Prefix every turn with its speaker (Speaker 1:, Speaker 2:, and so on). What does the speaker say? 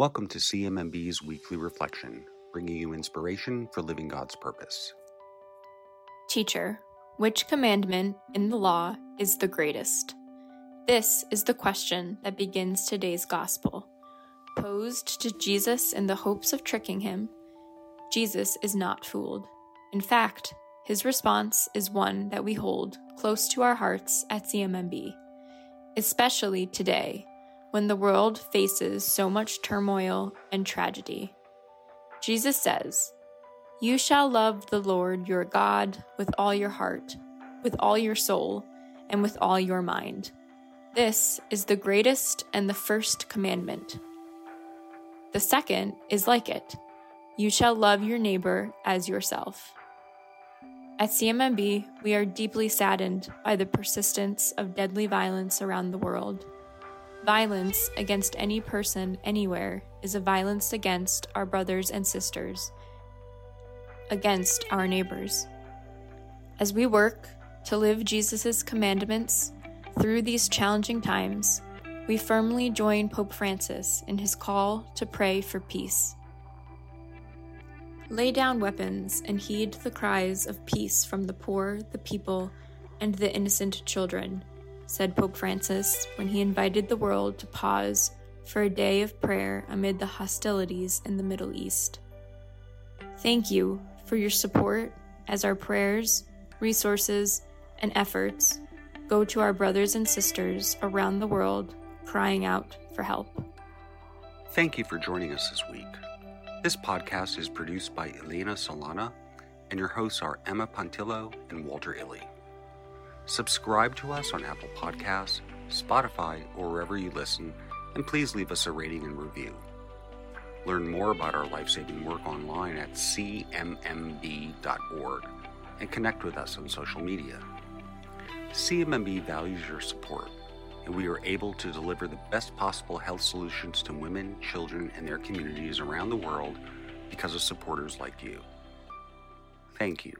Speaker 1: Welcome to CMMB's weekly reflection, bringing you inspiration for living God's purpose.
Speaker 2: Teacher, which commandment in the law is the greatest? This is the question that begins today's gospel. Posed to Jesus in the hopes of tricking him, Jesus is not fooled. In fact, his response is one that we hold close to our hearts at CMMB, especially today when the world faces so much turmoil and tragedy. Jesus says, You shall love the Lord your God with all your heart, with all your soul, and with all your mind. This is the greatest and the first commandment. The second is like it you shall love your neighbor as yourself. At CMMB, we are deeply saddened by the persistence of deadly violence around the world. Violence against any person anywhere is a violence against our brothers and sisters, against our neighbors. As we work to live Jesus' commandments through these challenging times, we firmly join Pope Francis in his call to pray for peace. Lay down weapons and heed the cries of peace from the poor, the people, and the innocent children said Pope Francis when he invited the world to pause for a day of prayer amid the hostilities in the Middle East. Thank you for your support as our prayers, resources, and efforts go to our brothers and sisters around the world crying out for help.
Speaker 1: Thank you for joining us this week. This podcast is produced by Elena Solana, and your hosts are Emma Pontillo and Walter Illy. Subscribe to us on Apple Podcasts, Spotify, or wherever you listen, and please leave us a rating and review. Learn more about our life saving work online at cmmb.org and connect with us on social media. CMMB values your support, and we are able to deliver the best possible health solutions to women, children, and their communities around the world because of supporters like you. Thank you.